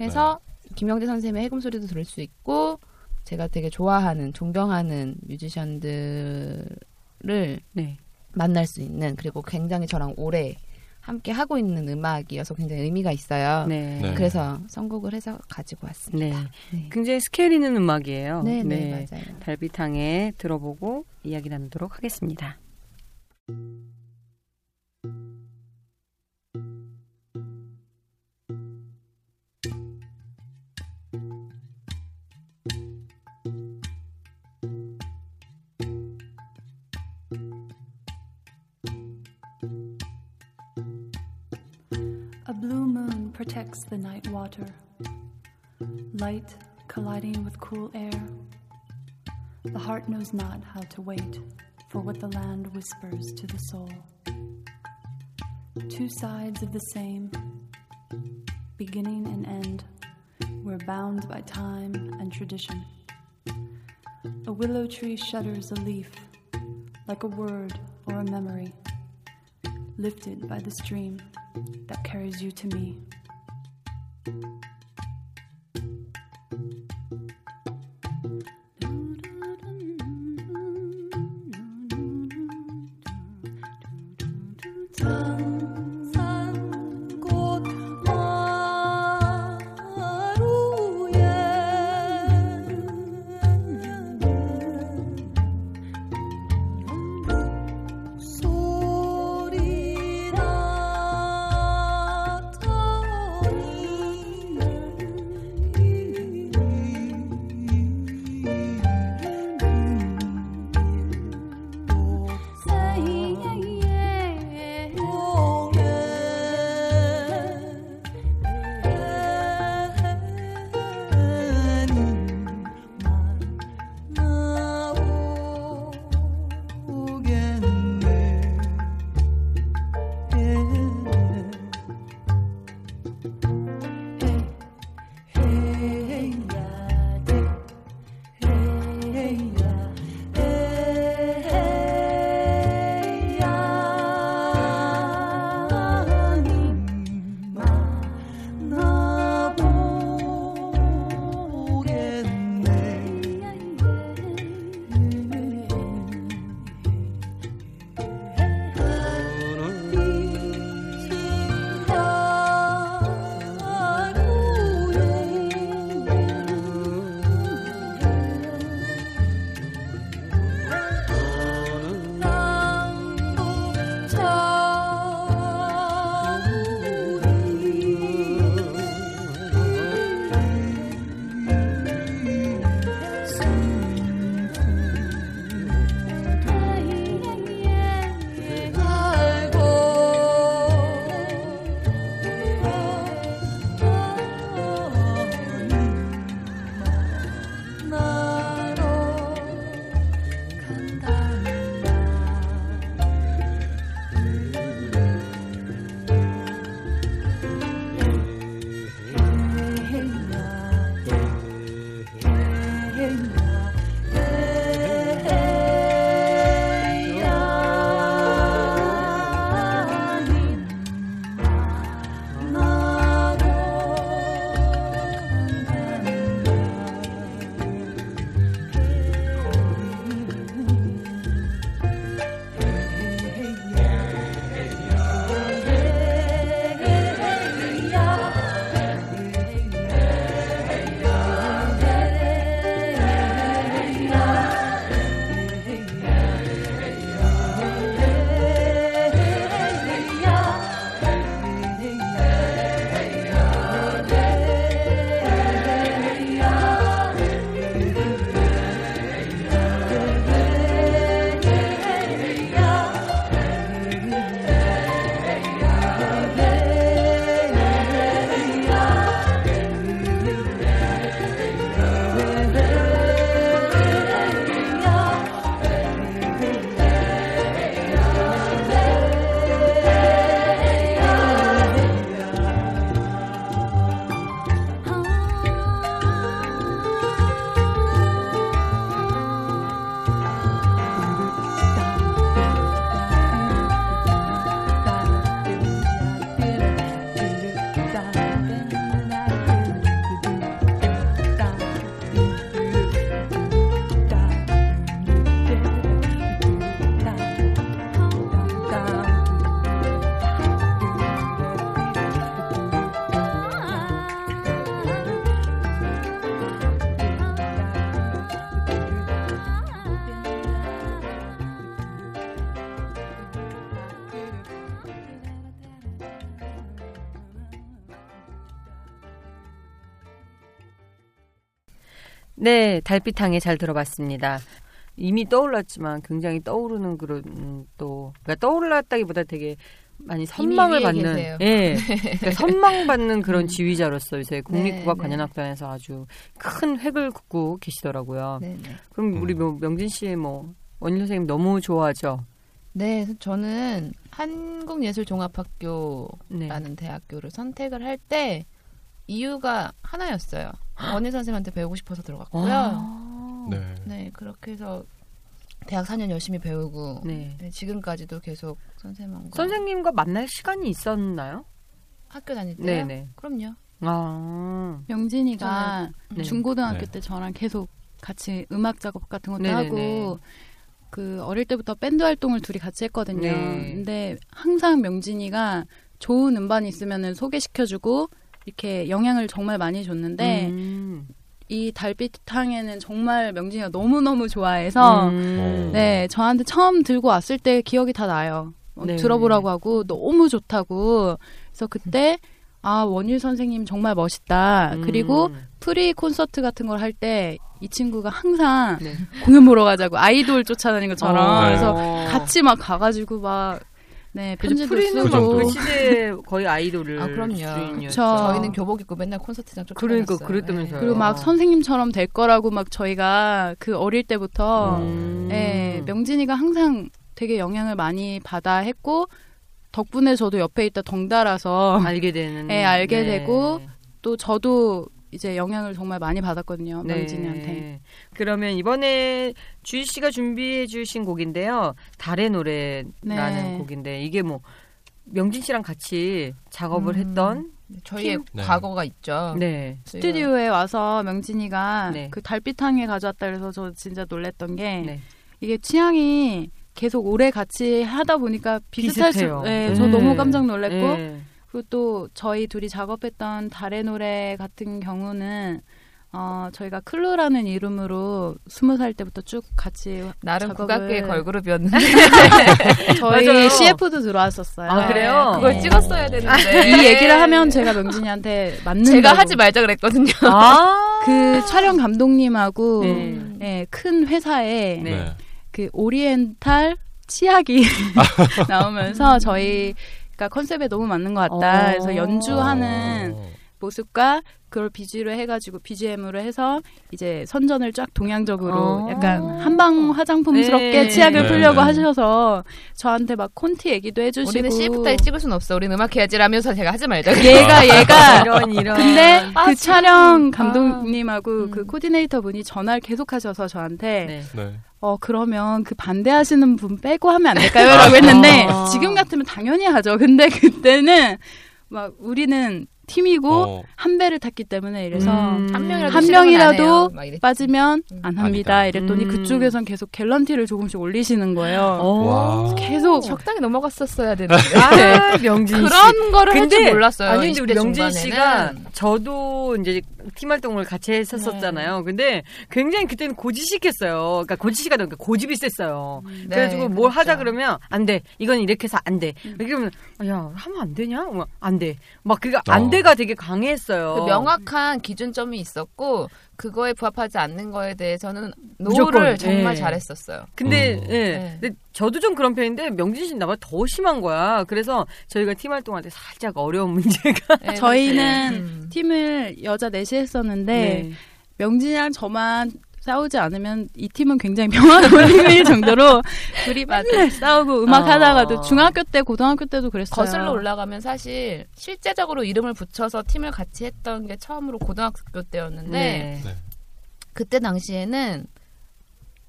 해서 네. 김영재 선생님의 해금 소리도 들을 수 있고 제가 되게 좋아하는 존경하는 뮤지션들을 네. 만날 수 있는 그리고 굉장히 저랑 오래 함께 하고 있는 음악이어서 굉장히 의미가 있어요. 네. 네. 그래서 선곡을 해서 가지고 왔습니다. 네. 네. 굉장히 스케일 있는 음악이에요. 네, 네, 맞아요. 달빛항에 들어보고 이야기 나누도록 하겠습니다. Protects the night water, light colliding with cool air. The heart knows not how to wait for what the land whispers to the soul. Two sides of the same, beginning and end, we're bound by time and tradition. A willow tree shudders a leaf, like a word or a memory, lifted by the stream that carries you to me. 산곳 네, 달빛항에 잘 들어봤습니다. 이미 떠올랐지만 굉장히 떠오르는 그런 음, 또 그러니까 떠올랐다기보다 되게 많이 선망을 받는. 예 <laughs> 그러니까 선망받는 그런 음. 지휘자로서 국립국악 네, 관현악단에서 아주 큰 획을 긋고 계시더라고요. 네, 네. 그럼 우리 뭐 명진 씨 뭐 원일 선생님 너무 좋아하죠. 네, 저는 한국예술종합학교라는 네. 대학교를 선택을 할 때 이유가 하나였어요. 원희 선생님한테 배우고 싶어서 들어갔고요. 아. 네. 네, 그렇게 해서 대학 4년 열심히 배우고 네. 네, 지금까지도 계속 선생님과 선생님과 만날 시간이 있었나요? 학교 다닐 때요. 네네. 그럼요. 아. 명진이가 네. 중고등학교 네. 때 저랑 계속 같이 음악 작업 같은 것도 네네네. 하고 그 어릴 때부터 밴드 활동을 둘이 같이 했거든요. 네. 근데 항상 명진이가 좋은 음반이 있으면은 소개시켜주고 이렇게 영향을 정말 많이 줬는데 음. 이 달빛항해는 정말 명진이가 너무 너무 좋아해서 음. 네 저한테 처음 들고 왔을 때 기억이 다 나요. 어, 네. 들어보라고 하고 너무 좋다고 그래서 그때 아 원일 선생님 정말 멋있다. 음. 그리고 푸리 콘서트 같은 걸 할 때 이 친구가 항상 네. 공연 보러 가자고 아이돌 쫓아다니는 것처럼 어. 그래서 어. 같이 막 가가지고 막 네, 편지도 쓰고 막그 시대 거의 아이돌을 아, 그럼요. 저희는 교복 입고 맨날 콘서트장 쫓아다녔어요. 그러니까 그랬다면서요. 그리고 막 선생님처럼 될 거라고 막 저희가 그 어릴 때부터 음. 네, 명진이가 항상 되게 영향을 많이 받아 했고 덕분에 저도 옆에 있다 덩달아서 알게 되는. 네, <laughs> 알게 네. 되고 또 저도 이제 영향을 정말 많이 받았거든요. 네. 명진이한테. 그러면 이번에 주희 씨가 준비해 주신 곡인데요. 달의 노래라는 네. 곡인데 이게 뭐 명진 씨랑 같이 작업을 음. 했던 저희의 네. 과거가 있죠. 네. 스튜디오에 와서 명진이가 네. 그 달빛항에 가져왔다 그래서 저 진짜 놀랬던 게 네. 이게 취향이 계속 오래 같이 하다 보니까 비슷할 비슷해요. 수, 네, 저 네. 너무 깜짝 놀랐고 네. 그리고 또 저희 둘이 작업했던 달의 노래 같은 경우는 어, 저희가 클루라는 이름으로 스무 살 때부터 쭉 같이 나름 작업을- 국악계의 <laughs> 걸그룹이었는데 <laughs> 저희 맞아요. CF도 들어왔었어요. 아, 그래요? 그걸 네. 찍었어야 되는데 이 얘기를 하면 제가 명진이한테 맞는 제가 하지 말자 그랬거든요. 아. <laughs> 그 촬영 감독님하고 네. 네, 큰 회사에 네. 네. 그 오리엔탈 치약이 나오면서 저희 가 컨셉에 너무 맞는 것 같다. 어. 그래서 연주하는 어. 모습과 그걸 비주로 해가지고 BGM으로 해서 이제 선전을 쫙 동양적으로 어. 약간 한방 화장품스럽게 네. 치약을 네, 풀려고 네. 하셔서 저한테 막 콘티 얘기도 해주시고 우리는 CF 따위 찍을 순 없어. 우리는 음악 해야지 라면서 제가 하지 말자. 얘가 얘가 <laughs> 이런 이런. 근데 아, 그 진짜. 촬영 감독님하고 음. 그 코디네이터 분이 전화를 계속 하셔서 저한테 네. 네. 어 그러면 그 반대하시는 분 빼고 하면 안 될까요? 라고 했는데 아. 지금 같으면 당연히 하죠. 근데 그때는 막 우리는 팀이고 어. 한 배를 탔기 때문에 이래서 음. 한 명이라도 한 명이라도. 빠지면 음. 안 합니다. 아니다. 이랬더니 음. 그쪽에선 계속 갤런티를 조금씩 올리시는 거예요. 어. 와. 계속 적당히 넘어갔었어야 <laughs> 되는데 아, 명진 씨. 그런 거를 할줄 몰랐어요. 아니 근데 우리 20대 명진. 씨가 저도 이제 팀 활동을 같이 했었잖아요. 근데 굉장히 그때는 고지식했어요. 그러니까 고지식하다 보니까 고집이 셌어요. 네, 그래가지고 뭘 그렇죠. 하자 그러면 안 돼. 이건 이렇게 해서 안 돼. 이렇게 하면 야 하면 안 되냐? 막, 안 돼. 막 그게 안 어. 돼가 되게 강했어요. 그 명확한 기준점이 있었고 그거에 부합하지 않는 거에 대해서는 no를 정말 네. 잘했었어요. 근데 음. 예. 네. 근데 저도 좀 그런 편인데 명진 씨는 나보다 더 심한 거야. 그래서 저희가 팀 활동할 때 살짝 어려운 <laughs> 문제가 네, 저희는 음. 팀을 여자 넷이 했었는데 네. 명진이랑 저만 싸우지 않으면 이 팀은 굉장히 평화가 걸릴 <laughs> 정도로 둘이 맨날 싸우고 음악 어. 하다가도 중학교 때 고등학교 때도 그랬어요. 거슬러 올라가면 사실 실제적으로 이름을 붙여서 팀을 같이 했던 게 처음으로 고등학교 때였는데 네. 네. 그때 당시에는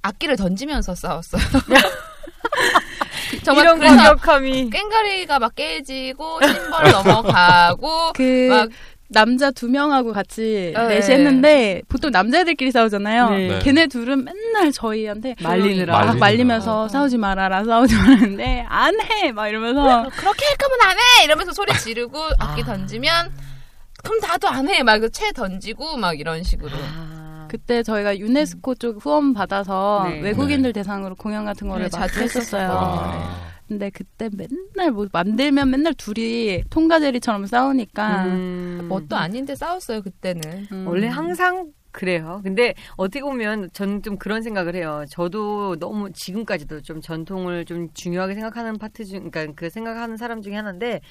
악기를 던지면서 싸웠어요. <laughs> 정말 이런 과격함이 꽹가리가 막 깨지고 심벌 넘어가고 <laughs> 그 막 남자 두 명하고 같이 어, 넷이 네. 했는데 보통 남자애들끼리 싸우잖아요. 네. 네. 걔네 둘은 맨날 저희한테 말리느라. 막 말리느라. 말리면서 어, 어. 싸우지 말아라 싸우지 말았는데 안 해 막 이러면서 그렇게 할 거면 안 해! 이러면서 소리 지르고 악기 아. 던지면 그럼 나도 안 해! 막 채 던지고 막 이런 식으로. 아. 그때 저희가 유네스코 쪽 후원 받아서 네. 외국인들 대상으로 공연 같은 거를 네, 자주 했었어요. 근데 그때 맨날 뭐 만들면 맨날 둘이 통과제리처럼 싸우니까 음. 뭣도 아닌데 싸웠어요 그때는. 음. 원래 항상 그래요. 근데 어떻게 보면 저는 좀 그런 생각을 해요. 저도 너무 지금까지도 좀 전통을 좀 중요하게 생각하는 파트 중, 그러니까 그 생각하는 사람 중에 하나인데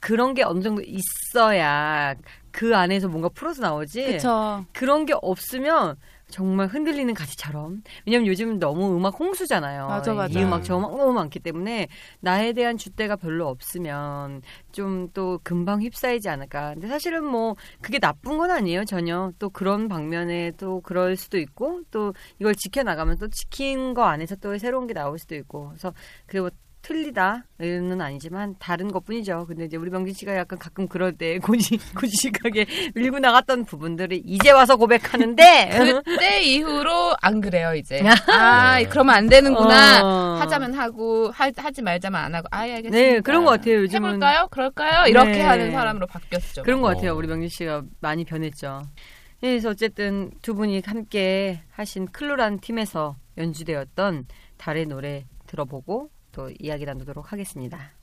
그런 게 어느 정도 있어야 그 안에서 뭔가 풀어서 나오지. 그쵸. 그런 게 없으면 정말 흔들리는 가지처럼. 왜냐면 요즘 너무 음악 홍수잖아요. 맞아, 맞아. 이 음악 저 음악 너무 많기 때문에 나에 대한 줏대가 별로 없으면 좀 또 금방 휩싸이지 않을까. 근데 사실은 뭐 그게 나쁜 건 아니에요 전혀. 또 그런 방면에 또 그럴 수도 있고 또 이걸 지켜나가면 또 지킨 거 안에서 또 새로운 게 나올 수도 있고. 그래서 뭐 틀리다는 아니지만 다른 것뿐이죠. 근데 이제 우리 명진 씨가 약간 가끔 그럴 때 <laughs> 고지 고지식하게 밀고 나갔던 부분들을 이제 와서 고백하는데 <laughs> 그때 이후로 안 그래요 이제. 아 그러면 안 되는구나. 어. 하자면 하고 하, 하지 말자면 안 하고. 아 알겠습니다. 네, 그런 것 같아요, 요즘은. 해볼까요? 그럴까요? 이렇게 네. 하는 사람으로 바뀌었죠. 그런 것 어. 같아요. 우리 명진 씨가 많이 변했죠. 네, 그래서 어쨌든 두 분이 함께 하신 클로란 팀에서 연주되었던 달의 노래 들어보고 또 이야기 나누도록 하겠습니다.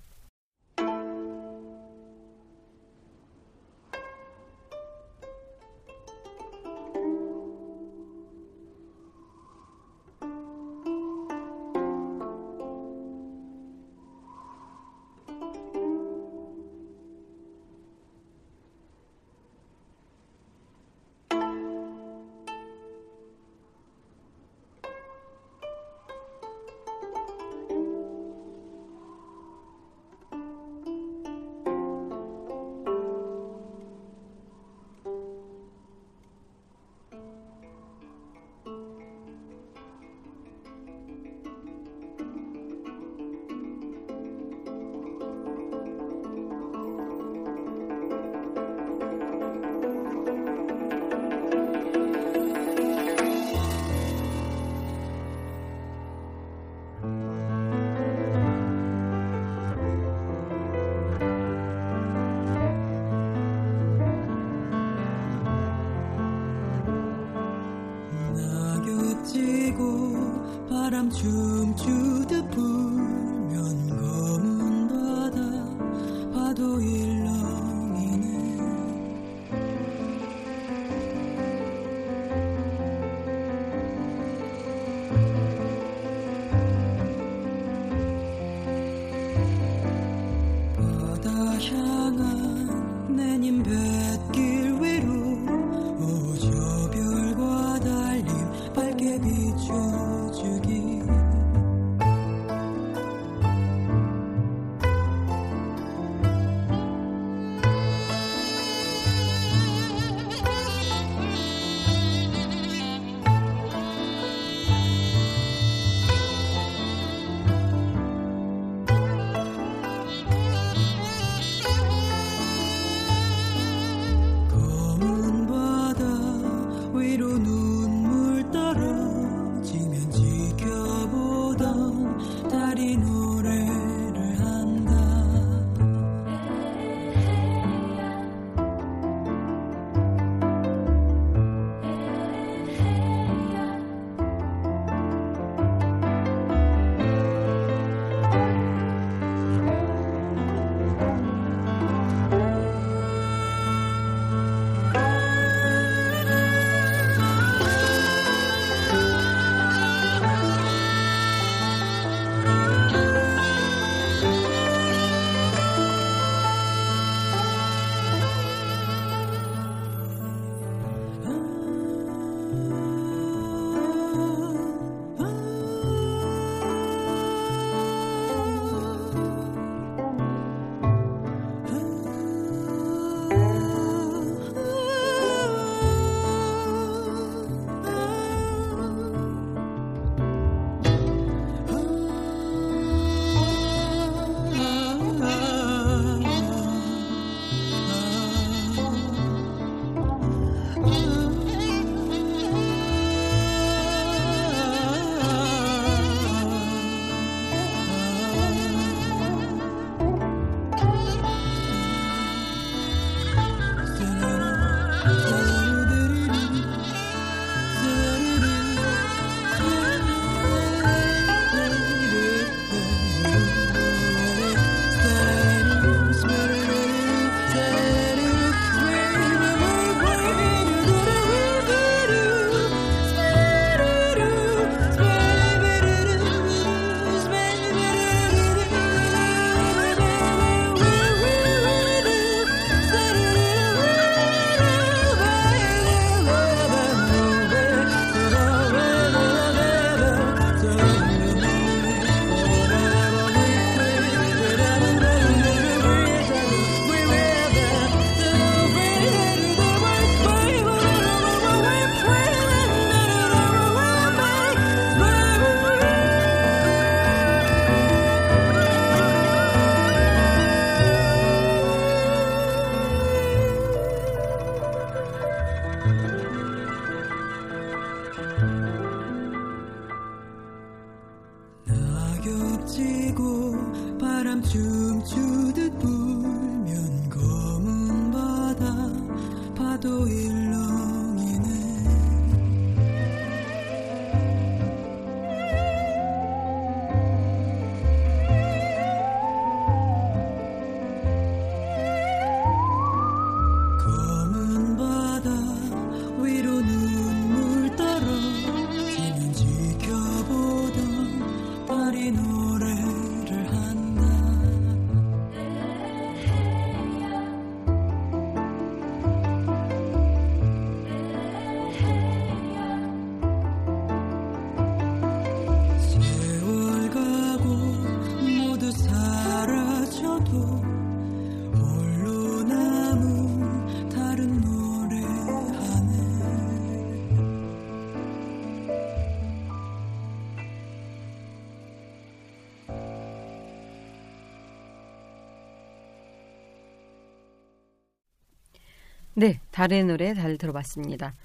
네, 달의 노래 달 들어봤습니다.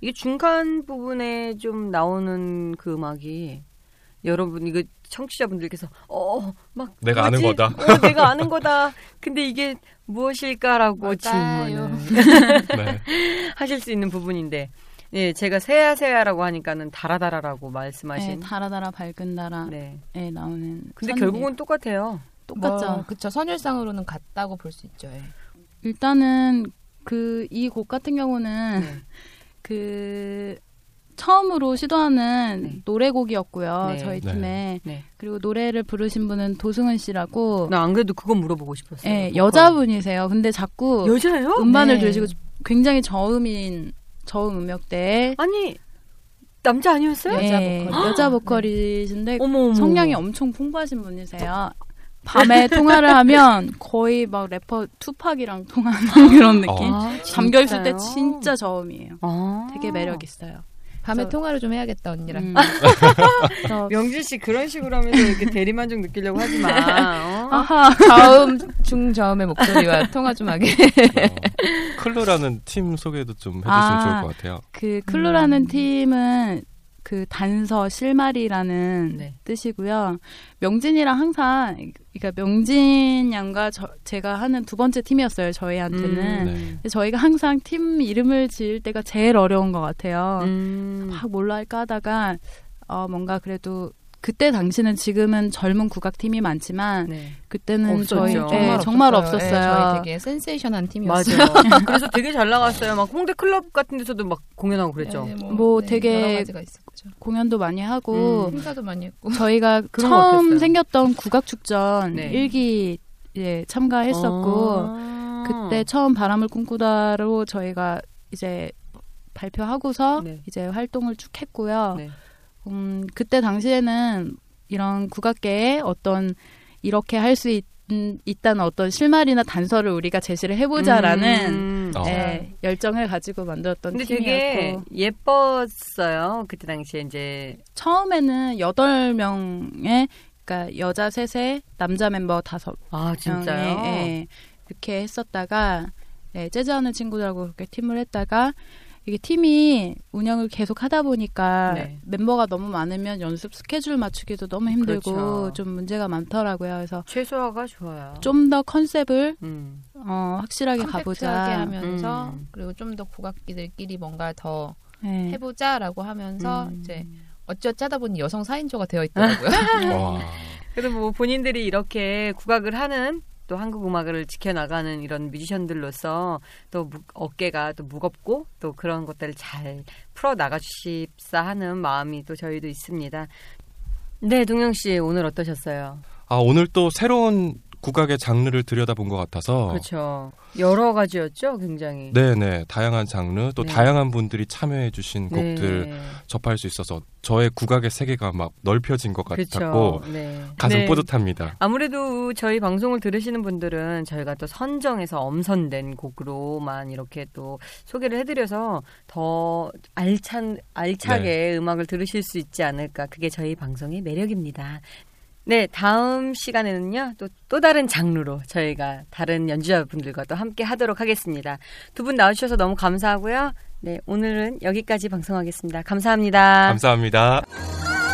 이게 중간 부분에 좀 나오는 그 음악이 여러분 이거 청취자분들께서 어 막 내가 아는 거다. 어, 내가 아는 거다. 근데 이게 무엇일까라고? 질문을 <laughs> 네. 하실 수 있는 부분인데 예, 제가 세야세야라고 하니까는 달아달아라고 말씀하신 네, 달아달아 밝은 달아에 네. 나오는. 근데 선율. 결국은 똑같아요. 똑같죠. 뭐, 그쵸. 선율상으로는 같다고 볼 수 있죠. 예. 일단은 그 이 곡 같은 경우는 네. 그 처음으로 시도하는 네. 노래곡이었고요. 네. 저희 네. 팀에 네. 그리고 노래를 부르신 분은 도승은 씨라고 나 안 그래도 그거 물어보고 싶었어요. 예, 보컬. 여자분이세요. 근데 자꾸 여자예요? 음반을 네. 들으시고 굉장히 저음인 저음 음역대 아니 남자 아니었어요? 여자 예, 보컬. 여자 보컬이신데 어머 어머. 성량이 엄청 풍부하신 분이세요. 밤에 <laughs> 통화를 하면 거의 막 래퍼 투팍이랑 통화하는 <laughs> 그런 느낌. 아, 잠겨 있을 때? 진짜 저음이에요. 아. 되게 매력 있어요. 밤에 저- 통화를 좀 해야겠다 언니랑. 음. <laughs> 저- 명진 씨 그런 식으로 하면서 이렇게 대리만족 느끼려고 하지 마. 어? 아하. 저음 중저음의 목소리와 통화 좀 하게. 어, 클루라는 팀 소개도 좀 해주시면 아. 좋을 것 같아요. 그 클루라는 음. 팀은 그 단서 실마리라는 네. 뜻이고요. 명진이랑 항상 그러니까 명진 양과 저, 제가 하는 두 번째 팀이었어요. 저희한테는. 음. 네. 저희가 항상 팀 이름을 지을 때가 제일 어려운 것 같아요. 음. 막 뭘로 할까 하다가 어 뭔가 그래도 그때 당시는 지금은 젊은 국악팀이 많지만 네. 그때는 없었죠. 저희 정말 예, 정말 없었어요. 예, 저희 되게 센세이션한 팀이었어요. 맞아요. <laughs> 그래서 되게 잘 나갔어요. 막 홍대 클럽 같은 데서도 막 공연하고 그랬죠. 예, 뭐 되게 여러 가지가 있었죠. 공연도 많이 하고 음. 행사도 많이 했고. 저희가 <laughs> 처음 어땠어요? 생겼던 국악축전 네. 일기 예, 참가했었고 아. 그때 처음 바람을 꿈꾸다로 저희가 이제 발표하고서 네. 이제 활동을 쭉 했고요. 네. 음, 그때 당시에는 이런 국악계에 어떤 이렇게 할 수 있다는 어떤 실마리나 단서를 우리가 제시를 해보자라는 음. 어. 예, 열정을 가지고 만들었던 근데 팀이었고 되게 예뻤어요. 그때 당시에 이제 처음에는 여덟 명의 그러니까 여자 셋에 남자 멤버 다섯 아 진짜요? 명의, 예, 이렇게 했었다가 예, 재즈하는 친구들하고 그렇게 팀을 했다가 이게 팀이 운영을 계속 하다 보니까 네. 멤버가 너무 많으면 연습 스케줄 맞추기도 너무 힘들고 그렇죠. 좀 문제가 많더라고요. 그래서 최소화가 좋아요. 좀 더 컨셉을 음. 어, 확실하게 가보자. 하면서 음. 그리고 좀더 국악기들끼리 뭔가 더 네. 해보자라고 하면서 음. 이제 어찌어찌 하다 보니 여성 4인조가 되어 있더라고요. <laughs> 와. 그래도 뭐 본인들이 이렇게 국악을 하는 또 한국 음악을 지켜나가는 이런 뮤지션들로서 또 무- 어깨가 또 무겁고 또 그런 것들을 잘 풀어 나가주십사 하는 마음이 또 저희도 있습니다. 네, 동영 씨 오늘 어떠셨어요? 아 오늘 또 새로운 국악의 장르를 들여다본 것 같아서 그렇죠. 여러 가지였죠, 굉장히. 네 네 다양한 장르 또 네. 다양한 분들이 참여해 주신 네. 곡들 접할 수 있어서 저의 국악의 세계가 막 넓혀진 것 같았고 그렇죠. 네. 가슴 네. 뿌듯합니다. 아무래도 저희 방송을 들으시는 분들은 저희가 또 선정해서 엄선된 곡으로만 이렇게 또 소개를 해 드려서 더 알찬 알차게 음악을 들으실 수 있지 않을까 그게 저희 방송의 매력입니다. 네, 다음 시간에는요, 또, 또 다른 장르로 저희가 다른 연주자분들과 또 함께 하도록 하겠습니다. 두 분 나와주셔서 너무 감사하고요. 네, 오늘은 여기까지 방송하겠습니다. 감사합니다. 감사합니다. 아